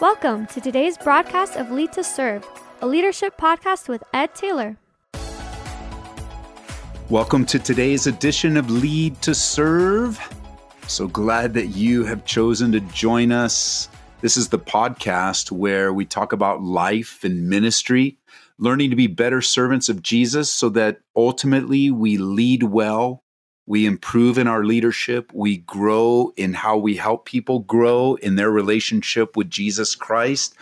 Welcome to today's broadcast of Lead to Serve, a leadership podcast with Ed Taylor. Welcome to today's edition of Lead to Serve. So glad that you have chosen to join us. This is the podcast where we talk about life and ministry, learning to be better servants of Jesus so that ultimately we lead well, we improve in our leadership, we grow in how we help people grow in their relationship with Jesus Christ.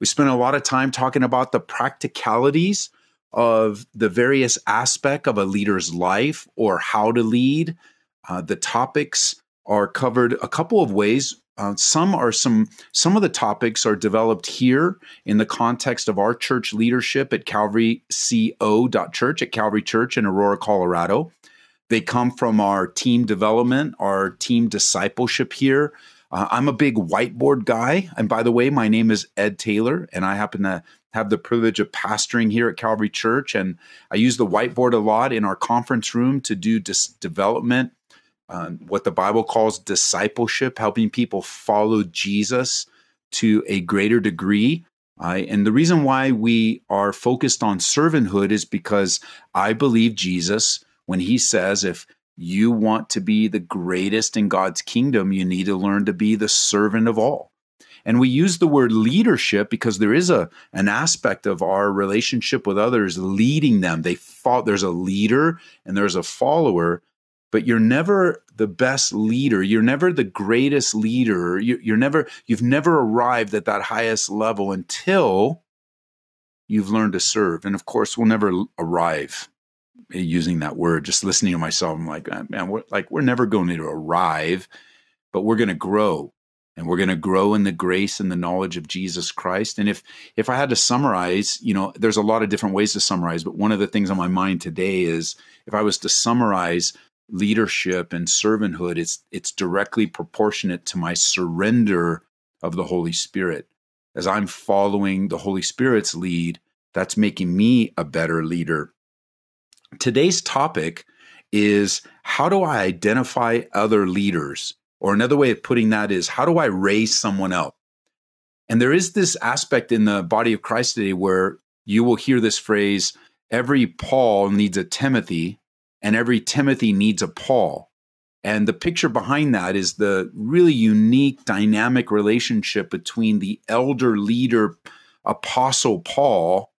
We spend a lot of time talking about the practicalities of the various aspect of a leader's life or how to lead. Uh, the topics are covered a couple of ways. Uh, some are some some of the topics are developed here in the context of our church leadership at calvaryco.church at Calvary Church in Aurora, Colorado. They come from our team development, our team discipleship here. Uh, I'm a big whiteboard guy. And by the way, my name is Ed Taylor, and I happen to have the privilege of pastoring here at Calvary Church. And I use the whiteboard a lot in our conference room to do dis- development, uh, what the Bible calls discipleship, helping people follow Jesus to a greater degree. And the reason why we are focused on servanthood is because I believe Jesus, when he says, if you want to be the greatest in God's kingdom, you need to learn to be the servant of all. And we use the word leadership because there is a an aspect of our relationship with others leading them. They fall, there's a leader and there's a follower, but you're never the best leader. You're never the greatest leader. You, you're never you've never arrived at that highest level until you've learned to serve. And of course, we'll never arrive using that word, just listening to myself, I'm like, man, we're like we're never going to arrive, but we're going to grow, and we're going to grow in the grace and the knowledge of Jesus Christ. And if if I had to summarize, you know, there's a lot of different ways to summarize, but one of the things on my mind today is if I was to summarize leadership and servanthood, it's it's directly proportionate to my surrender of the Holy Spirit. As I'm following the Holy Spirit's lead, that's making me a better leader Today's topic is how do I identify other leaders? Or another way of putting that is how do I raise someone up? And there is this aspect in the body of Christ today where you will hear this phrase every Paul needs a Timothy, and every Timothy needs a Paul. And the picture behind that is the really unique dynamic relationship between the elder leader, Apostle Paul,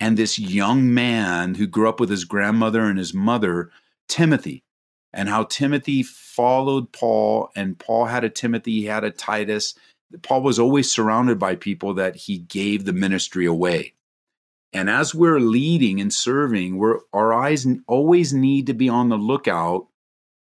and this young man who grew up with his grandmother and his mother, Timothy, and how Timothy followed Paul, and Paul had a Timothy, he had a Titus. Paul was always surrounded by people that he gave the ministry away. And as we're leading and serving, we're, our eyes always need to be on the lookout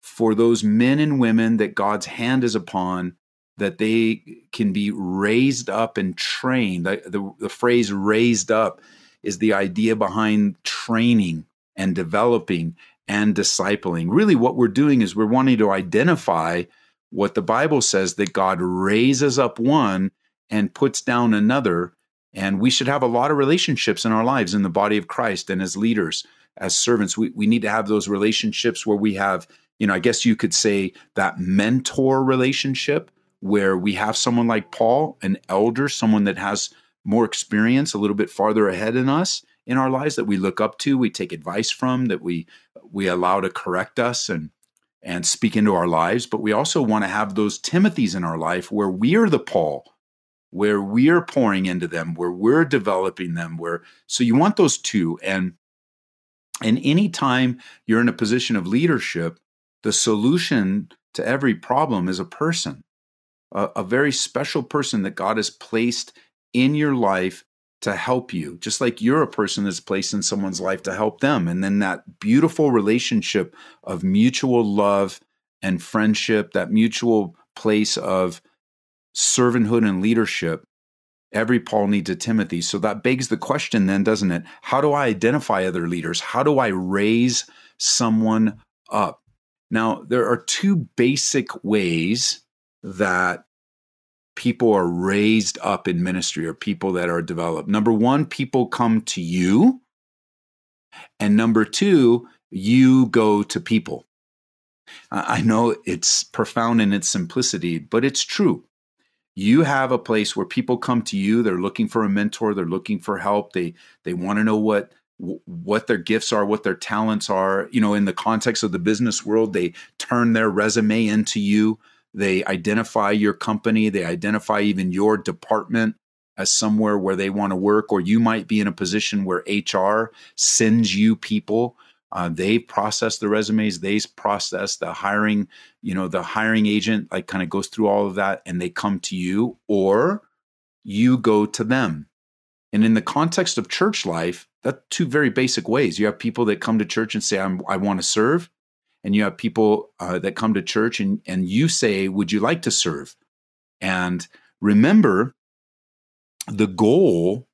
for those men and women that God's hand is upon, that they can be raised up and trained. The, the, the phrase raised up is the idea behind training and developing and discipling. Really, what we're doing is we're wanting to identify what the Bible says that God raises up one and puts down another. And we should have a lot of relationships in our lives in the body of Christ and as leaders, as servants. We, we need to have those relationships where we have, you know, I guess you could say that mentor relationship where we have someone like Paul, an elder, someone that has more experience, a little bit farther ahead in us in our lives that we look up to, we take advice from, that we we allow to correct us and and speak into our lives. But we also want to have those Timothys in our life where we're the Paul, where we're pouring into them, where we're developing them, where so you want those two. And and anytime you're in a position of leadership, the solution to every problem is a person, a, a very special person that God has placed in your life to help you, just like you're a person that's placed in someone's life to help them. And then that beautiful relationship of mutual love and friendship, that mutual place of servanthood and leadership. Every Paul needs a Timothy. So that begs the question, then, doesn't it? How do I identify other leaders? How do I raise someone up? Now, there are two basic ways that people are raised up in ministry or people that are developed. Number one, people come to you. And number two, you go to people. I know it's profound in its simplicity, but it's true. you have a place where people come to you they're looking for a mentor they're looking for help they they want to know what what their gifts are what their talents are you know in the context of the business world they turn their resume into you they identify your company. They identify even your department as somewhere where they want to work or you might be in a position where hr sends you people. Uh, they process the resumes they process the hiring you know the hiring agent like kind of goes through all of that and they come to you or you go to them. And in the context of church life that's two very basic ways. You have people that come to church and say i want to serve and you have people uh, that come to church and, and you say would you like to serve and remember the goal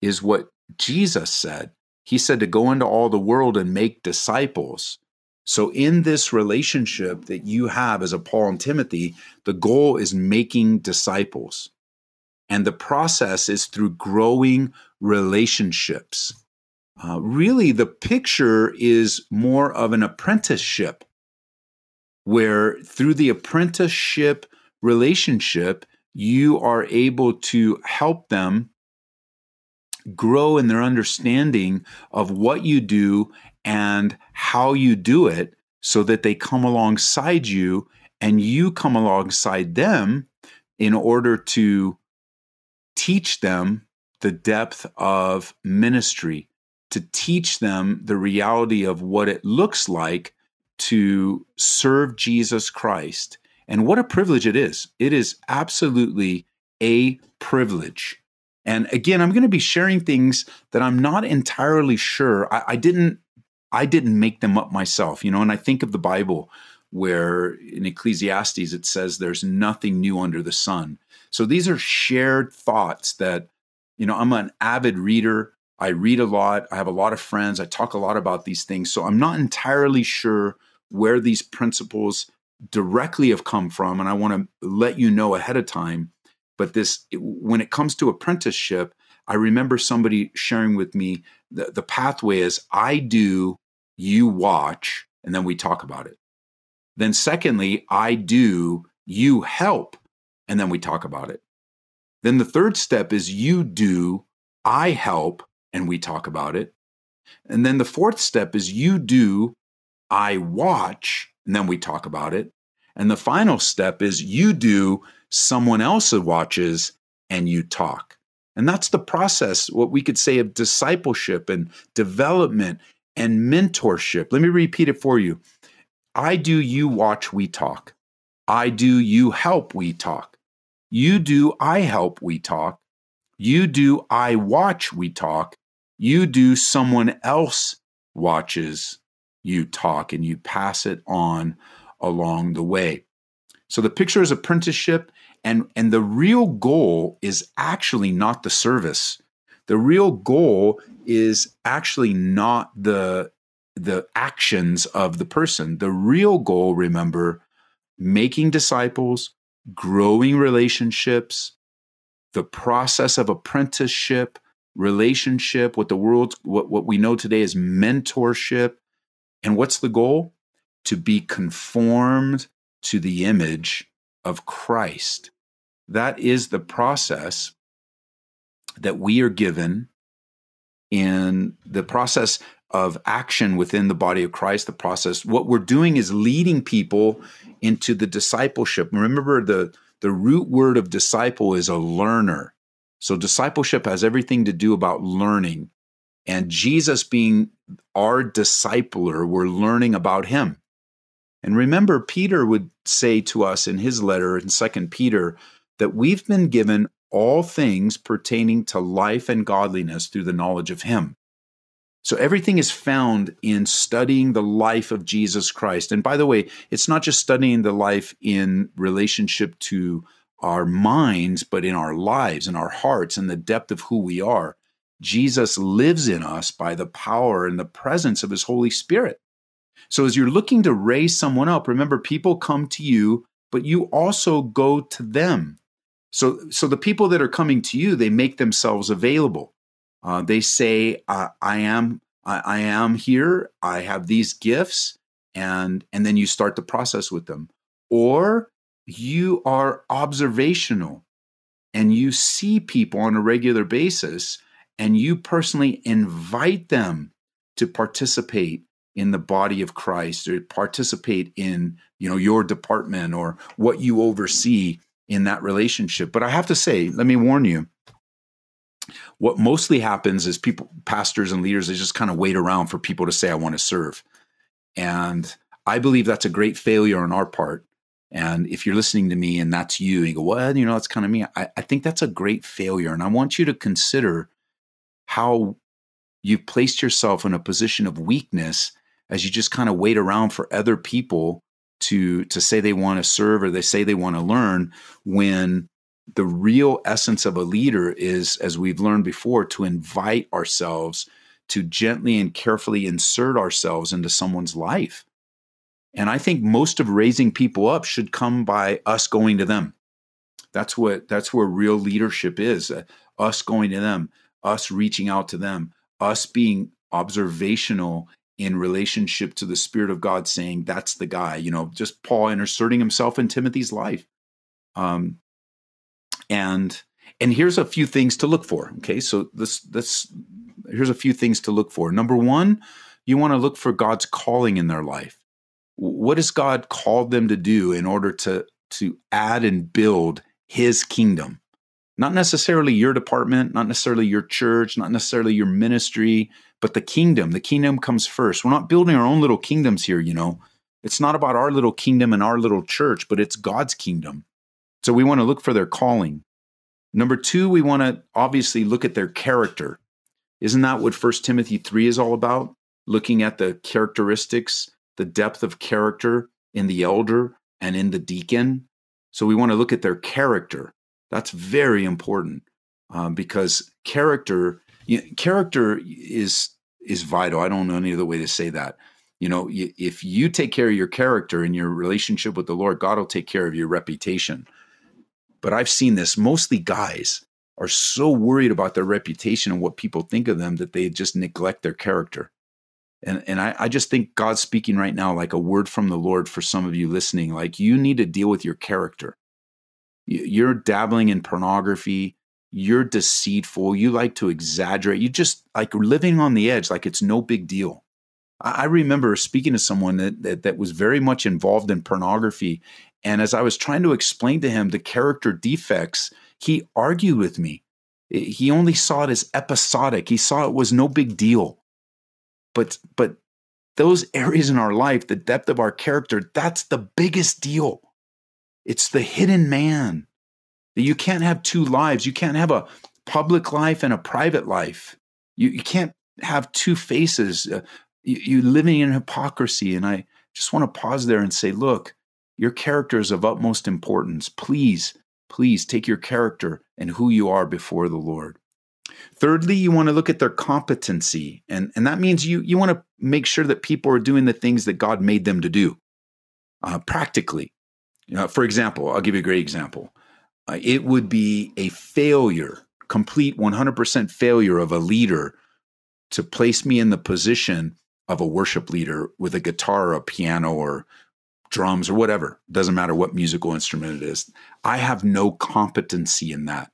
is what jesus said he said to go into all the world and make disciples. So, in this relationship that you have as a Paul and Timothy, the goal is making disciples. And the process is through growing relationships. Uh, really, the picture is more of an apprenticeship, where through the apprenticeship relationship, you are able to help them grow in their understanding of what you do and how you do it so that they come alongside you and you come alongside them in order to teach them the depth of ministry, to teach them the reality of what it looks like to serve Jesus Christ. And what a privilege it is. It is absolutely a privilege. And again, I'm going to be sharing things that I'm not entirely sure. I, I didn't I didn't make them up myself, you know, and I think of the Bible where in Ecclesiastes it says there's nothing new under the sun. So these are shared thoughts that, you know, I'm an avid reader. I read a lot. I have a lot of friends. I talk a lot about these things. So I'm not entirely sure where these principles directly have come from. And I want to let you know ahead of time but this, when it comes to apprenticeship, I remember somebody sharing with me the, the pathway is I do, you watch, and then we talk about it. Then, secondly, I do, you help, and then we talk about it. Then the third step is you do, I help, and we talk about it. And then the fourth step is you do, I watch, and then we talk about it. And the final step is you do, someone else watches and you talk. And that's the process, what we could say of discipleship and development and mentorship. Let me repeat it for you. I do, you watch, we talk. I do, you help, we talk. You do, I help, we talk. You do, I watch, we talk. You do, someone else watches, you talk, and you pass it on along the way. So the picture is apprenticeship and and the real goal is actually not the service. The real goal is actually not the the actions of the person. The real goal, remember, making disciples, growing relationships, the process of apprenticeship, relationship, what the world what, what we know today is mentorship. And what's the goal? To be conformed to the image of Christ. That is the process that we are given in the process of action within the body of Christ, the process. What we're doing is leading people into the discipleship. Remember, the, the root word of disciple is a learner. So discipleship has everything to do about learning. And Jesus being our discipler, we're learning about him. And remember, Peter would say to us in his letter in Second Peter that we've been given all things pertaining to life and godliness through the knowledge of him. So everything is found in studying the life of Jesus Christ. And by the way, it's not just studying the life in relationship to our minds, but in our lives, in our hearts, and the depth of who we are. Jesus lives in us by the power and the presence of his Holy Spirit. So as you're looking to raise someone up, remember people come to you, but you also go to them. So, so the people that are coming to you, they make themselves available. Uh, they say, I, I am, I, I am here. I have these gifts, and and then you start the process with them. Or you are observational. and you see people on a regular basis and you personally invite them to participate in the body of Christ or participate in you know your department or what you oversee in that relationship but I have to say let me warn you what mostly happens is people pastors and leaders they just kind of wait around for people to say I want to serve and I believe that's a great failure on our part and if you're listening to me and that's you, you go, well, you know, that's kind of me. I, I think that's a great failure. And I want you to consider how you've placed yourself in a position of weakness as you just kind of wait around for other people to to say they want to serve or they say they want to learn when the real essence of a leader is as we've learned before to invite ourselves to gently and carefully insert ourselves into someone's life and I think most of raising people up should come by us going to them. That's what that's where real leadership is. Uh, us going to them, us reaching out to them, us being observational in relationship to the spirit of God saying that's the guy, you know, just Paul inserting himself in Timothy's life. Um and and here's a few things to look for. Okay? So this this here's a few things to look for. Number 1, you want to look for God's calling in their life what has God called them to do in order to to add and build his kingdom? Not necessarily your department, not necessarily your church, not necessarily your ministry, but the kingdom. The kingdom comes first. We're not building our own little kingdoms here, you know. It's not about our little kingdom and our little church, but it's God's kingdom. So we want to look for their calling. Number 2, we want to obviously look at their character. Isn't that what First Timothy 3 is all about? Looking at the characteristics the depth of character in the elder and in the deacon. So we want to look at their character. That's very important um, because character you know, character is is vital. I don't know any other way to say that. You know, if you take care of your character and your relationship with the Lord, God will take care of your reputation. But I've seen this mostly guys are so worried about their reputation and what people think of them that they just neglect their character. And, and I, I just think God's speaking right now like a word from the Lord for some of you listening. Like you need to deal with your character. You're dabbling in pornography. You're deceitful. You like to exaggerate. You just like living on the edge, like it's no big deal. I remember speaking to someone that, that, that was very much involved in pornography. And as I was trying to explain to him the character defects, he argued with me. He only saw it as episodic. He saw it was no big deal but but those areas in our life, the depth of our character, that's the biggest deal. It's the hidden man. You can't have two lives. You can't have a public life and a private life. You, you can't have two faces. Uh, you, you living in hypocrisy. And I just want to pause there and say, look, your character is of utmost importance. Please, please take your character and who you are before the Lord. Thirdly, you want to look at their competency. And, and that means you, you want to make sure that people are doing the things that God made them to do uh, practically. Know, for example, I'll give you a great example. Uh, it would be a failure, complete 100% failure of a leader to place me in the position of a worship leader with a guitar or a piano or drums or whatever. Doesn't matter what musical instrument it is. I have no competency in that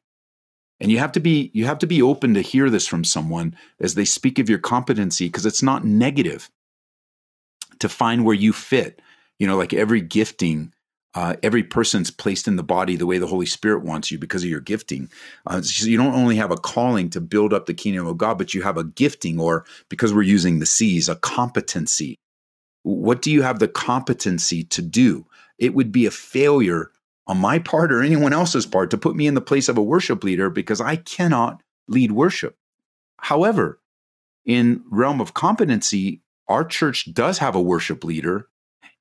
and you have to be you have to be open to hear this from someone as they speak of your competency because it's not negative to find where you fit. You know like every gifting uh, every person's placed in the body the way the holy spirit wants you because of your gifting. Uh, so you don't only have a calling to build up the kingdom of god but you have a gifting or because we're using the c's a competency. What do you have the competency to do? It would be a failure on my part or anyone else's part to put me in the place of a worship leader because I cannot lead worship. However, in realm of competency, our church does have a worship leader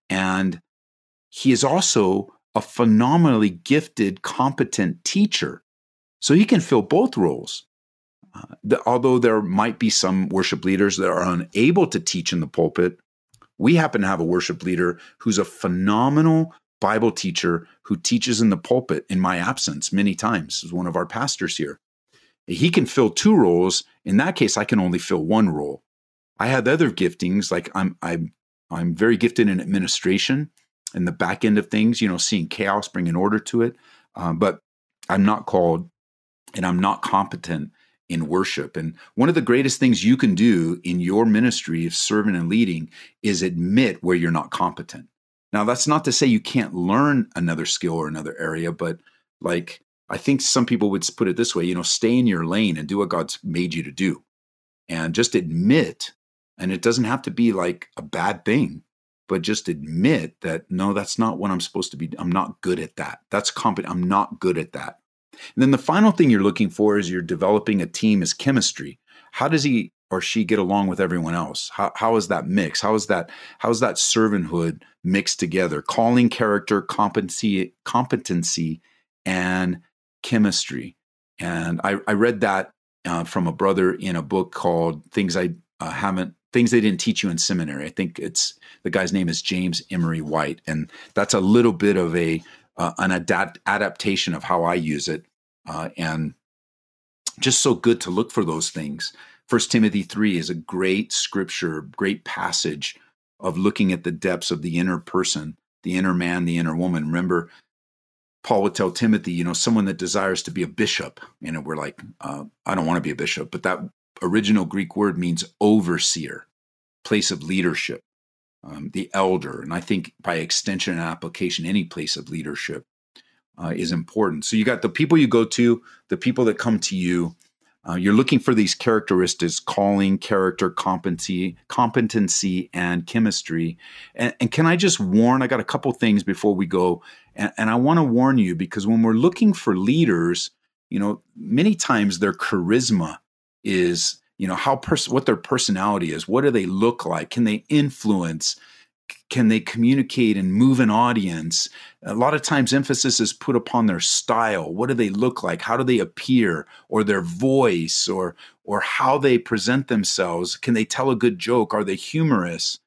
and he is also a phenomenally gifted, competent teacher. So he can fill both roles. Uh, the, although there might be some worship leaders that are unable to teach in the pulpit, we happen to have a worship leader who's a phenomenal Bible teacher who teaches in the pulpit in my absence many times, is one of our pastors here. He can fill two roles. In that case, I can only fill one role. I have other giftings, like I'm I'm I'm very gifted in administration and the back end of things, you know, seeing chaos, bringing order to it. Um, but I'm not called and I'm not competent in worship. And one of the greatest things you can do in your ministry of serving and leading is admit where you're not competent. Now, that's not to say you can't learn another skill or another area, but like I think some people would put it this way, you know, stay in your lane and do what God's made you to do. And just admit, and it doesn't have to be like a bad thing, but just admit that no, that's not what I'm supposed to be. I'm not good at that. That's competent. I'm not good at that. And then the final thing you're looking for is you're developing a team is chemistry. How does he or she get along with everyone else? How, how is that mix? How is that how is that servanthood mixed together? Calling character, competency, competency, and chemistry. And I, I read that uh, from a brother in a book called "Things I uh, Haven't Things They Didn't Teach You in Seminary." I think it's the guy's name is James Emery White, and that's a little bit of a uh, an adapt- adaptation of how I use it, uh, and just so good to look for those things. First Timothy three is a great scripture, great passage of looking at the depths of the inner person, the inner man, the inner woman. Remember, Paul would tell Timothy, you know, someone that desires to be a bishop, and we're like, uh, I don't want to be a bishop, but that original Greek word means overseer, place of leadership um, the elder, and I think by extension and application, any place of leadership uh, is important. So you got the people you go to, the people that come to you. Uh, you're looking for these characteristics: calling, character, competency, competency, and chemistry. And, and can I just warn? I got a couple things before we go, and, and I want to warn you because when we're looking for leaders, you know, many times their charisma is you know how pers- what their personality is what do they look like can they influence can they communicate and move an audience? A lot of times emphasis is put upon their style. What do they look like? How do they appear? Or their voice? Or or how they present themselves? Can they tell a good joke? Are they humorous?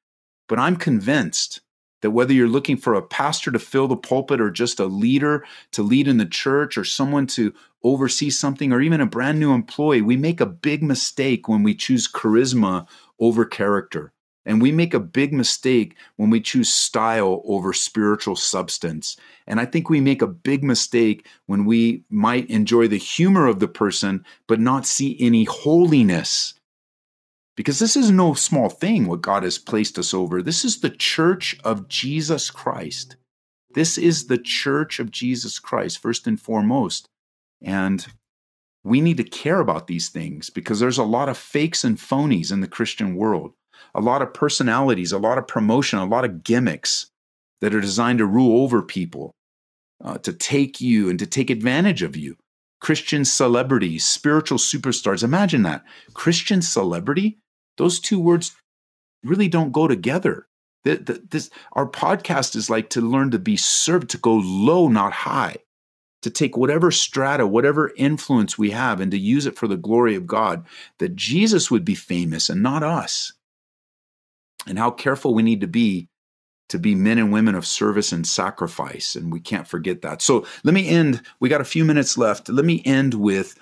But i'm convinced that whether you're looking for a pastor to fill the pulpit or just a leader to lead in the church or someone to oversee something or even a brand new employee, we make a big mistake when we choose charisma over character. And we make a big mistake when we choose style over spiritual substance. And I think we make a big mistake when we might enjoy the humor of the person, but not see any holiness because this is no small thing what God has placed us over. This is the church of Jesus Christ. This is the church of Jesus Christ, first and foremost. And we need to care about these things because there's a lot of fakes and phonies in the Christian world, a lot of personalities, a lot of promotion, a lot of gimmicks that are designed to rule over people, uh, to take you and to take advantage of you. Christian celebrities, spiritual superstars. Imagine that. Christian celebrity those two words really don't go together. This, our podcast is like to learn to be served, to go low, not high, to take whatever strata, whatever influence we have, and to use it for the glory of God, that Jesus would be famous and not us. And how careful we need to be to be men and women of service and sacrifice. And we can't forget that. So let me end. We got a few minutes left. Let me end with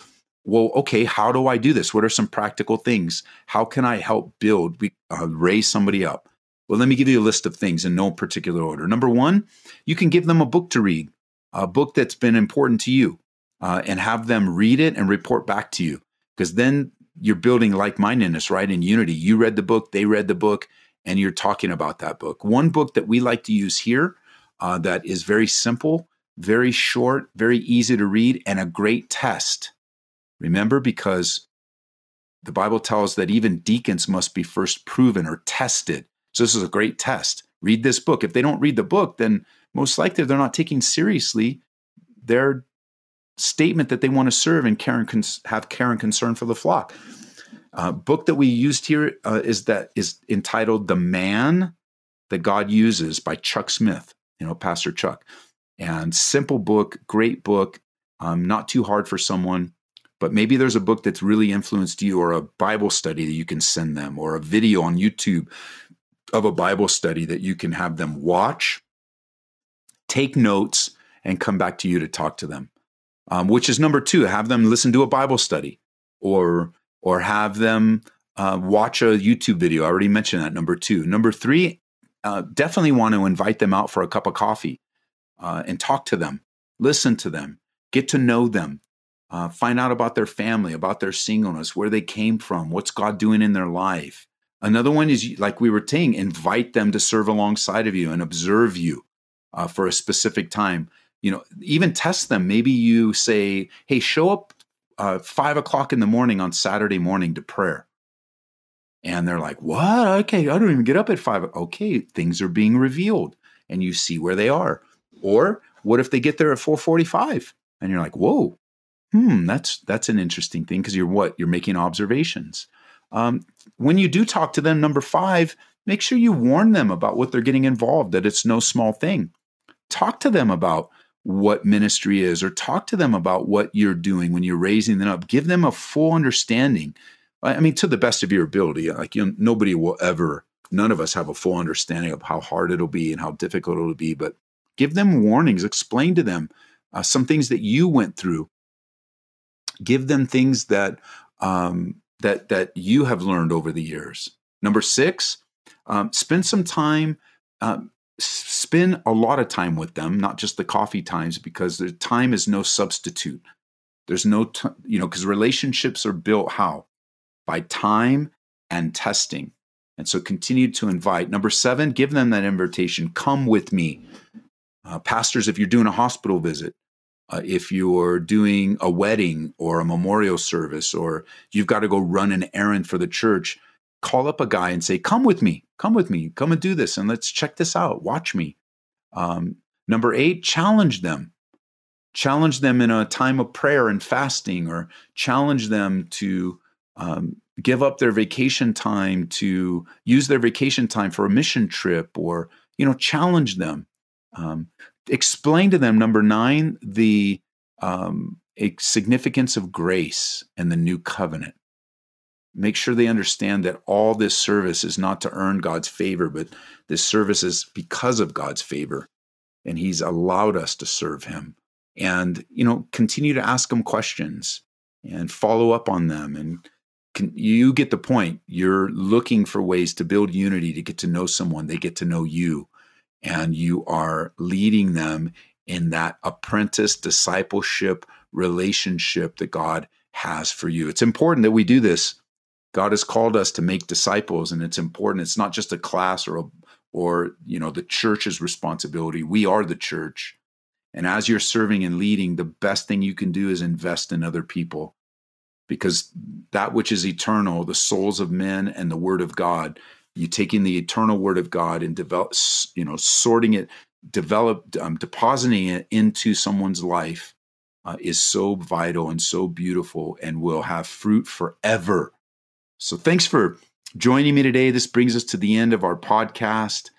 well, okay, how do I do this? What are some practical things? How can I help build, uh, raise somebody up? Well, let me give you a list of things in no particular order. Number one, you can give them a book to read, a book that's been important to you, uh, and have them read it and report back to you. Because then you're building like mindedness, right? In unity. You read the book, they read the book, and you're talking about that book. One book that we like to use here uh, that is very simple, very short, very easy to read, and a great test Remember, because the Bible tells that even deacons must be first proven or tested. So this is a great test. Read this book. If they don't read the book, then most likely they're not taking seriously their statement that they want to serve and care and have care and concern for the flock. Uh, book that we used here uh, is that is entitled "The Man That God Uses" by Chuck Smith. You know, Pastor Chuck, and simple book, great book, um, not too hard for someone but maybe there's a book that's really influenced you or a Bible study that you can send them or a video on YouTube of a Bible study that you can have them watch, take notes, and come back to you to talk to them. Um, which is number two, have them listen to a Bible study or or have them uh, watch a YouTube video. I already mentioned that. Number two. Number three, uh, definitely want to invite them out for a cup of coffee uh, and talk to them, listen to them, get to know them, uh, find out about their family, about their singleness, where they came from, what's God doing in their life. Another one is, like we were saying, invite them to serve alongside of you and observe you uh, for a specific time. You know, even test them. Maybe you say, hey, show up uh, five o'clock in the morning on Saturday morning to prayer. And they're like, what? Okay, I don't even get up at five. Okay, things are being revealed and you see where they are. Or what if they get there at 445 and you're like, whoa, hmm, that's that's an interesting thing because you're what? You're making observations. Um, when you do talk to them, number five, make sure you warn them about what they're getting involved, that it's no small thing. Talk to them about what ministry is or talk to them about what you're doing when you're raising them up. Give them a full understanding. I mean, to the best of your ability. Like you know, nobody will ever, none of us have a full understanding of how hard it'll be and how difficult it'll be. But give them warnings. Explain to them uh, some things that you went through. Give them things that um, that that you have learned over the years. Number six, um, spend some time um, spend a lot of time with them, not just the coffee times, because the time is no substitute. There's no, t- you know, because relationships are built how? By time and testing. And so continue to invite. Number seven, give them that invitation. Come with me. Uh, pastors, if you're doing a hospital visit, uh, if you're doing a wedding or a memorial service, or you've got to go run an errand for the church, call up a guy and say, Come with me, come with me, come and do this, and let's check this out. Watch me. Um, number eight, challenge them. Challenge them in a time of prayer and fasting, or challenge them to um, give up their vacation time to use their vacation time for a mission trip, or you know, challenge them. Um, explain to them number nine the um, significance of grace and the new covenant make sure they understand that all this service is not to earn God's favor, but this service is because of God's favor. And He's allowed us to serve Him. And, you know, continue to ask them questions and follow up on them. And can, you get the point. You're looking for ways to build unity, to get to know someone, they get to know you. And you are leading them in that apprentice discipleship relationship that God has for you. It's important that we do this God has called us to make disciples, and it's important. It's not just a class or a, or you know the church's responsibility. We are the church, and as you're serving and leading, the best thing you can do is invest in other people, because that which is eternal, the souls of men and the Word of God, you taking the eternal Word of God and develop, you know, sorting it, develop, um, depositing it into someone's life. Uh, is so vital and so beautiful and will have fruit forever so thanks for joining me today. This brings us to the end of our podcast.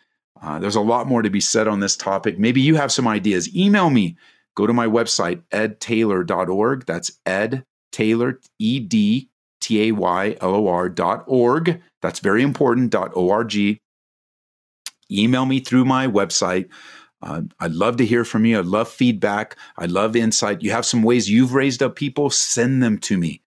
Uh, there's a lot more to be said on this topic. Maybe you have some ideas. Email me. Go to my website, edtaylor.org. That's ed taylor, E D T A Y L O R dot org. That's very important, dot O-R-G. Email me through my website. Uh, I'd love to hear from you. I'd love feedback. I love insight. You have some ways you've raised up people, send them to me.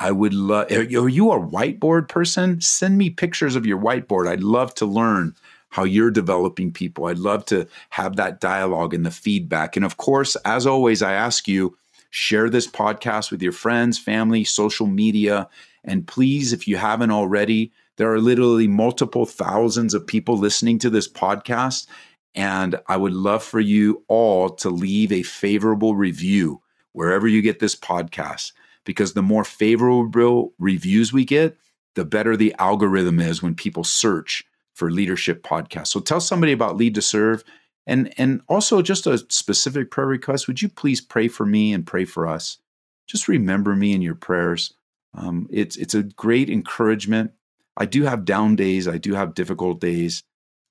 I would love, are you a whiteboard person? Send me pictures of your whiteboard. I'd love to learn how you're developing people. I'd love to have that dialogue and the feedback. And of course, as always, I ask you, share this podcast with your friends, family, social media. And please, if you haven't already, there are literally multiple thousands of people listening to this podcast. And I would love for you all to leave a favorable review wherever you get this podcast because the more favorable reviews we get, the better the algorithm is when people search for leadership podcasts. So tell somebody about Lead to Serve. And, and also, just a specific prayer request would you please pray for me and pray for us? Just remember me in your prayers. Um, it's, it's a great encouragement. I do have down days, I do have difficult days.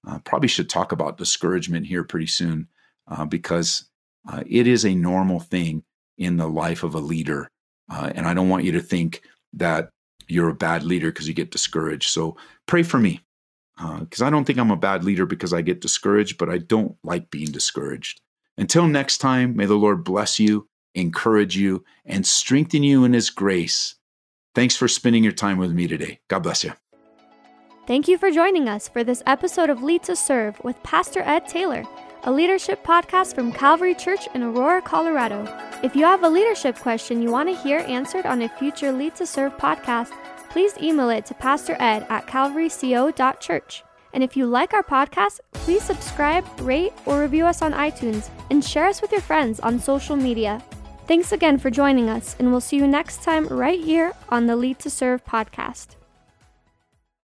Uh, probably should talk about discouragement here pretty soon uh, because uh, it is a normal thing in the life of a leader. Uh, and I don't want you to think that you're a bad leader because you get discouraged. So pray for me because uh, I don't think I'm a bad leader because I get discouraged, but I don't like being discouraged. Until next time, may the Lord bless you, encourage you, and strengthen you in His grace. Thanks for spending your time with me today. God bless you. Thank you for joining us for this episode of Lead to Serve with Pastor Ed Taylor. A leadership podcast from Calvary Church in Aurora, Colorado. If you have a leadership question you want to hear answered on a future Lead to Serve podcast, please email it to Pastor Ed at calvaryco.church. And if you like our podcast, please subscribe, rate, or review us on iTunes and share us with your friends on social media. Thanks again for joining us, and we'll see you next time right here on the Lead to Serve podcast.